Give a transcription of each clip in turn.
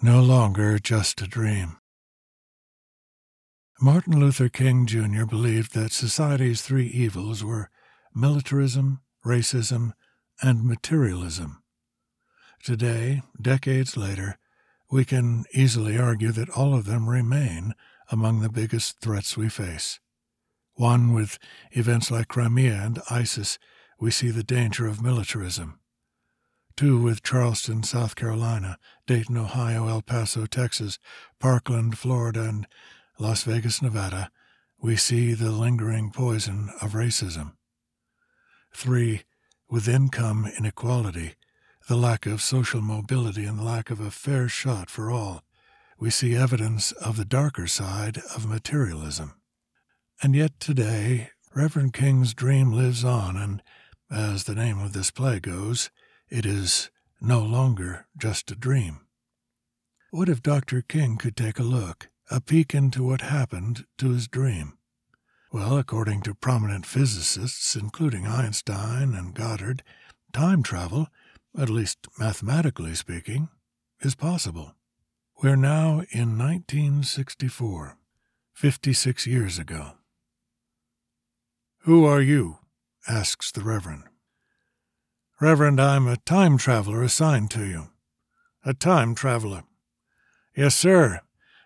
no longer just a dream. Martin Luther King Jr. believed that society's three evils were militarism, racism, and materialism. Today, decades later, we can easily argue that all of them remain among the biggest threats we face. One, with events like Crimea and ISIS, we see the danger of militarism two with Charleston, South Carolina, Dayton, Ohio, El Paso, Texas, Parkland, Florida, and Las Vegas, Nevada, we see the lingering poison of racism. Three, with income inequality, the lack of social mobility, and the lack of a fair shot for all, we see evidence of the darker side of materialism. And yet today, Reverend King's dream lives on, and, as the name of this play goes, it is no longer just a dream. What if Dr. King could take a look, a peek into what happened to his dream? Well, according to prominent physicists, including Einstein and Goddard, time travel, at least mathematically speaking, is possible. We're now in 1964, 56 years ago. Who are you? asks the Reverend. Reverend, I'm a time traveler assigned to you. A time traveler. Yes, sir.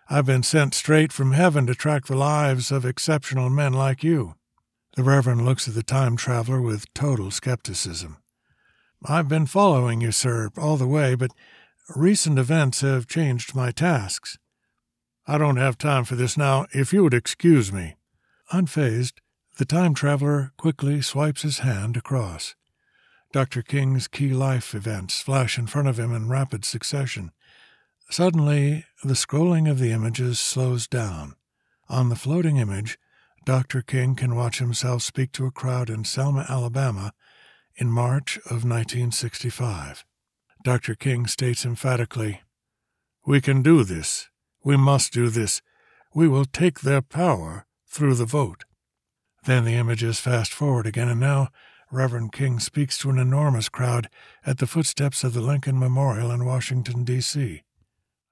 I've been sent straight from heaven to track the lives of exceptional men like you. The Reverend looks at the time traveler with total skepticism. I've been following you, sir, all the way, but recent events have changed my tasks. I don't have time for this now, if you would excuse me. Unfazed, the time traveler quickly swipes his hand across. Dr. King's key life events flash in front of him in rapid succession. Suddenly, the scrolling of the images slows down. On the floating image, Dr. King can watch himself speak to a crowd in Selma, Alabama, in March of 1965. Dr. King states emphatically, We can do this. We must do this. We will take their power through the vote. Then the images fast forward again, and now Reverend King speaks to an enormous crowd at the footsteps of the Lincoln Memorial in Washington, D.C.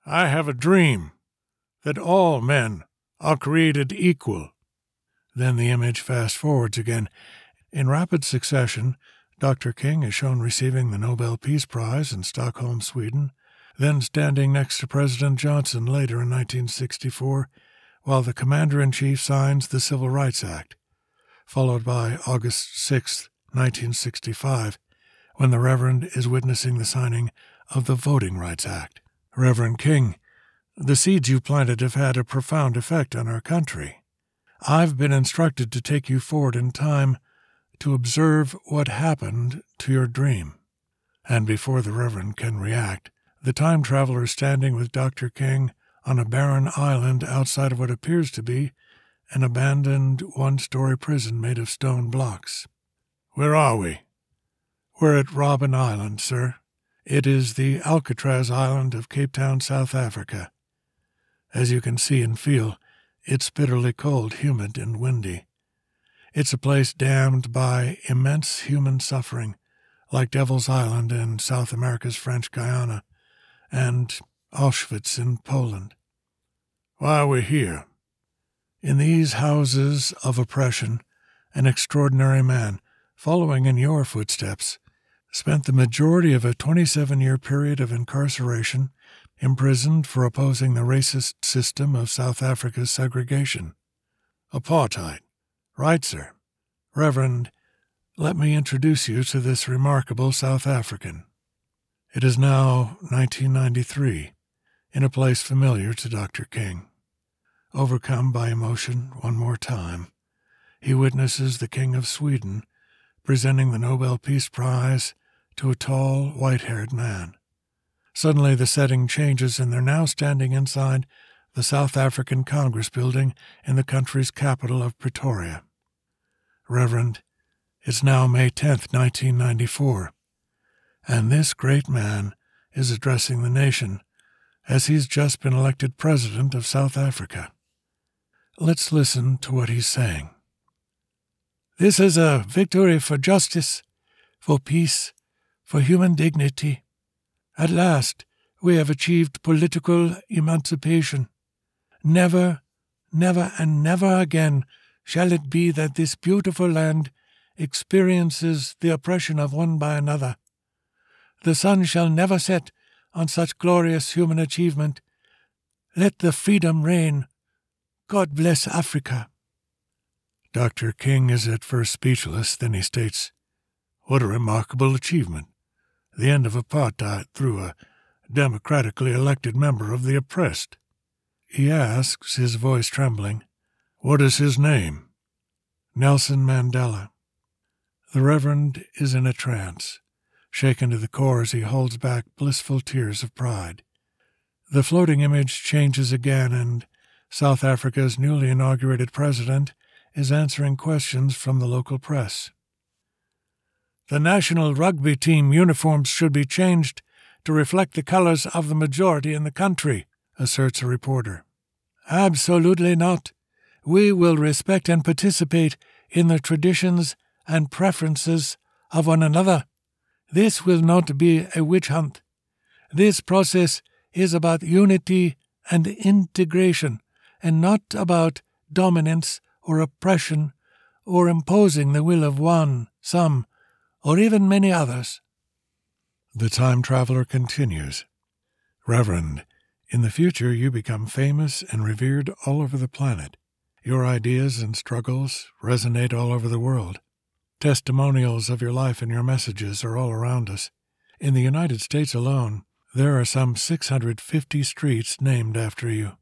I have a dream that all men are created equal. Then the image fast forwards again. In rapid succession, Dr. King is shown receiving the Nobel Peace Prize in Stockholm, Sweden, then standing next to President Johnson later in 1964, while the Commander in Chief signs the Civil Rights Act, followed by August 6, 1965, when the Reverend is witnessing the signing of the Voting Rights Act. Reverend King, the seeds you planted have had a profound effect on our country. I've been instructed to take you forward in time to observe what happened to your dream. And before the Reverend can react, the time traveler is standing with Dr. King on a barren island outside of what appears to be an abandoned one story prison made of stone blocks. Where are we? We're at Robben Island, sir. It is the Alcatraz Island of Cape Town, South Africa. As you can see and feel, it's bitterly cold, humid, and windy. It's a place damned by immense human suffering, like Devil's Island in South America's French Guiana, and Auschwitz in Poland. Why are we here? In these houses of oppression, an extraordinary man, following in your footsteps, spent the majority of a 27 year period of incarceration imprisoned for opposing the racist system of South Africa's segregation. Apartheid. Right, sir. Reverend, let me introduce you to this remarkable South African. It is now 1993, in a place familiar to Dr. King. Overcome by emotion one more time, he witnesses the King of Sweden presenting the Nobel Peace Prize to a tall, white haired man. Suddenly the setting changes, and they're now standing inside the South African Congress building in the country's capital of Pretoria. Reverend, it's now May 10th, 1994, and this great man is addressing the nation as he's just been elected President of South Africa. Let's listen to what he's saying. This is a victory for justice, for peace, for human dignity. At last, we have achieved political emancipation. Never, never, and never again shall it be that this beautiful land experiences the oppression of one by another. The sun shall never set on such glorious human achievement. Let the freedom reign. God bless Africa. Dr. King is at first speechless, then he states, What a remarkable achievement! The end of apartheid through a democratically elected member of the oppressed. He asks, his voice trembling, What is his name? Nelson Mandela. The Reverend is in a trance, shaken to the core as he holds back blissful tears of pride. The floating image changes again, and South Africa's newly inaugurated president is answering questions from the local press. The national rugby team uniforms should be changed to reflect the colors of the majority in the country, asserts a reporter. Absolutely not. We will respect and participate in the traditions and preferences of one another. This will not be a witch hunt. This process is about unity and integration, and not about dominance or oppression or imposing the will of one, some, or even many others. The time traveler continues Reverend, in the future you become famous and revered all over the planet. Your ideas and struggles resonate all over the world. Testimonials of your life and your messages are all around us. In the United States alone, there are some 650 streets named after you.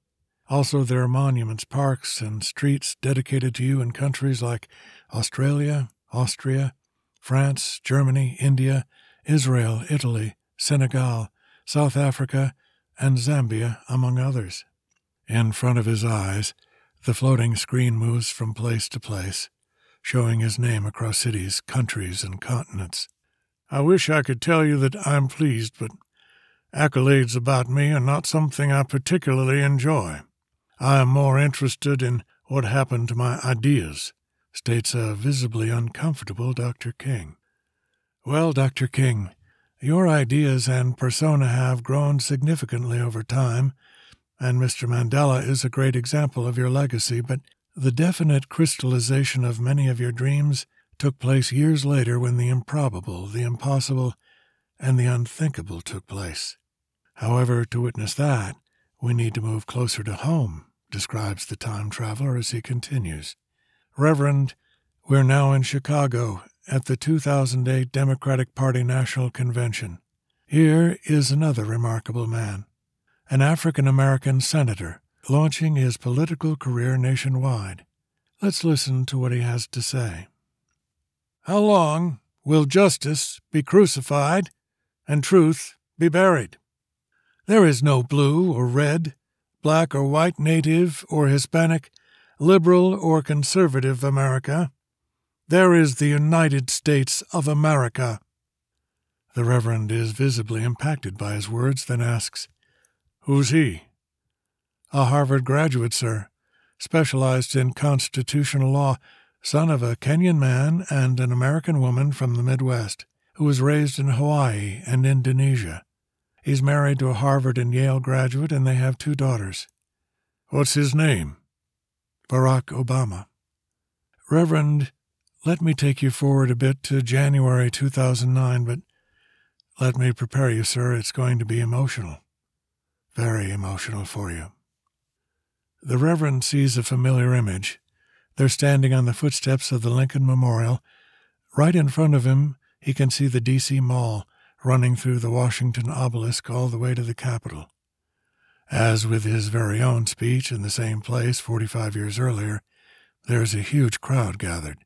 Also, there are monuments, parks, and streets dedicated to you in countries like Australia, Austria, France, Germany, India, Israel, Italy, Senegal, South Africa, and Zambia, among others. In front of his eyes, the floating screen moves from place to place, showing his name across cities, countries, and continents. I wish I could tell you that I'm pleased, but accolades about me are not something I particularly enjoy. I am more interested in what happened to my ideas, states a visibly uncomfortable Dr. King. Well, Dr. King, your ideas and persona have grown significantly over time, and Mr. Mandela is a great example of your legacy, but the definite crystallization of many of your dreams took place years later when the improbable, the impossible, and the unthinkable took place. However, to witness that, we need to move closer to home describes the time traveler as he continues. Reverend, we're now in Chicago at the 2008 Democratic Party National Convention. Here is another remarkable man, an African American senator launching his political career nationwide. Let's listen to what he has to say. How long will justice be crucified and truth be buried? There is no blue or red, black or white, native or Hispanic, liberal or conservative America. There is the United States of America. The Reverend is visibly impacted by his words, then asks, Who's he? A Harvard graduate, sir, specialized in constitutional law, son of a Kenyan man and an American woman from the Midwest, who was raised in Hawaii and Indonesia. He's married to a Harvard and Yale graduate, and they have two daughters. What's his name? Barack Obama. Reverend, let me take you forward a bit to January 2009, but let me prepare you, sir, it's going to be emotional. Very emotional for you. The Reverend sees a familiar image. They're standing on the footsteps of the Lincoln Memorial. Right in front of him, he can see the D.C. Mall running through the Washington obelisk all the way to the Capitol. As with his very own speech in the same place 45 years earlier, there is a huge crowd gathered.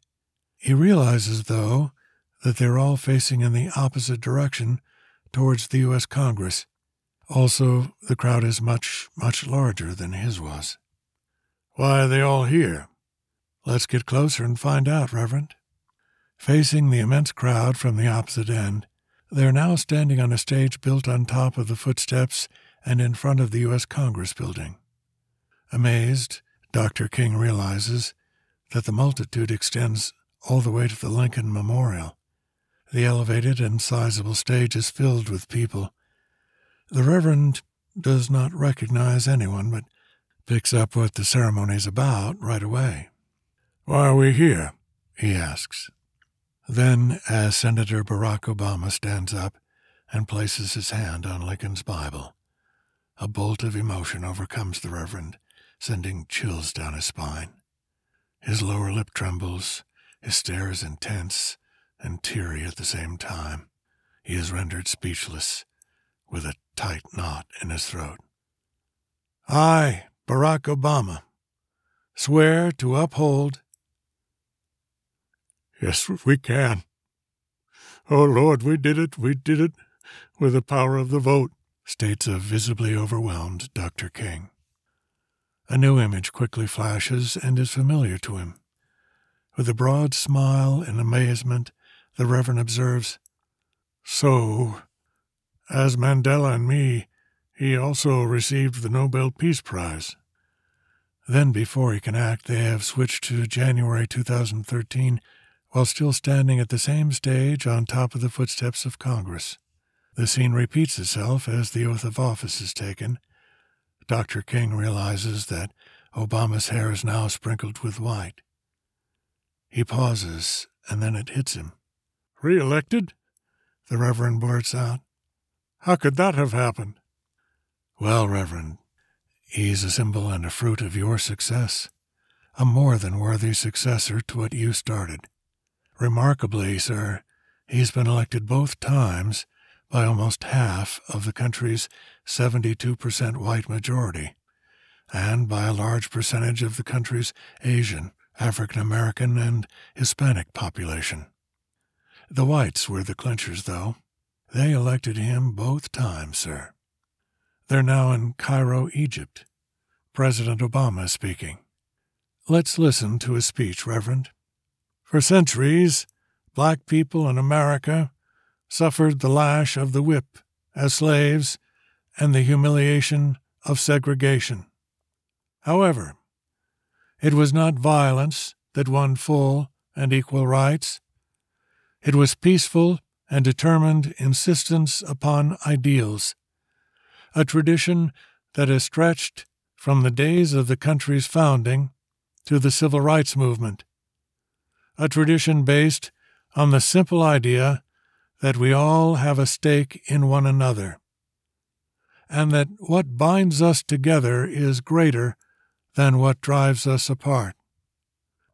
He realizes, though, that they're all facing in the opposite direction towards the U.S. Congress. Also, the crowd is much, much larger than his was. Why are they all here? Let's get closer and find out, Reverend. Facing the immense crowd from the opposite end, they are now standing on a stage built on top of the footsteps and in front of the U.S. Congress building. Amazed, Dr. King realizes that the multitude extends all the way to the Lincoln Memorial. The elevated and sizable stage is filled with people. The Reverend does not recognize anyone, but picks up what the ceremony's about right away. Why are we here? he asks. Then, as Senator Barack Obama stands up and places his hand on Lincoln's Bible, a bolt of emotion overcomes the Reverend, sending chills down his spine. His lower lip trembles, his stare is intense and teary at the same time. He is rendered speechless, with a tight knot in his throat. I, Barack Obama, swear to uphold. Yes, we can. Oh, Lord, we did it, we did it, with the power of the vote, states a visibly overwhelmed Dr. King. A new image quickly flashes and is familiar to him. With a broad smile and amazement, the Reverend observes, So, as Mandela and me, he also received the Nobel Peace Prize. Then, before he can act, they have switched to January 2013 while still standing at the same stage on top of the footsteps of Congress. The scene repeats itself as the oath of office is taken. Dr. King realizes that Obama's hair is now sprinkled with white. He pauses, and then it hits him. Re-elected? The Reverend blurts out. How could that have happened? Well, Reverend, he's a symbol and a fruit of your success, a more than worthy successor to what you started. Remarkably, sir, he's been elected both times by almost half of the country's 72% white majority, and by a large percentage of the country's Asian, African American, and Hispanic population. The whites were the clinchers, though. They elected him both times, sir. They're now in Cairo, Egypt. President Obama is speaking. Let's listen to his speech, Reverend. For centuries, black people in America suffered the lash of the whip as slaves and the humiliation of segregation. However, it was not violence that won full and equal rights. It was peaceful and determined insistence upon ideals, a tradition that has stretched from the days of the country's founding to the civil rights movement, a tradition based on the simple idea that we all have a stake in one another, and that what binds us together is greater than what drives us apart.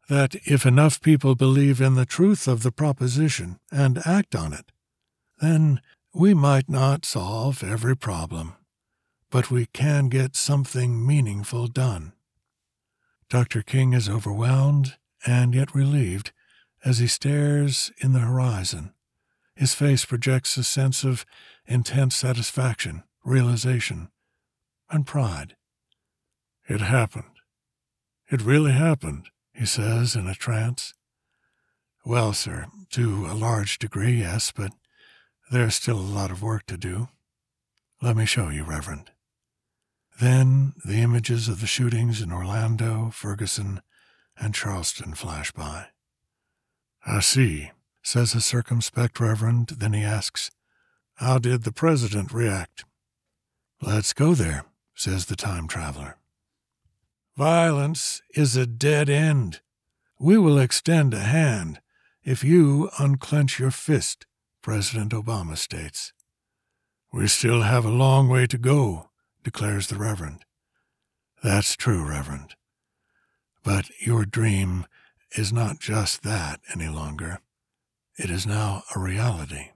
That if enough people believe in the truth of the proposition and act on it, then we might not solve every problem, but we can get something meaningful done. Dr. King is overwhelmed and yet relieved as he stares in the horizon. His face projects a sense of intense satisfaction, realization, and pride. It happened. It really happened, he says in a trance. Well, sir, to a large degree, yes, but there's still a lot of work to do. Let me show you, Reverend. Then the images of the shootings in Orlando, Ferguson, and Charleston flash by. I see, says the circumspect Reverend. Then he asks, How did the President react? Let's go there, says the time traveler. Violence is a dead end. We will extend a hand if you unclench your fist, President Obama states. We still have a long way to go, declares the Reverend. That's true, Reverend. But your dream is not just that any longer. It is now a reality.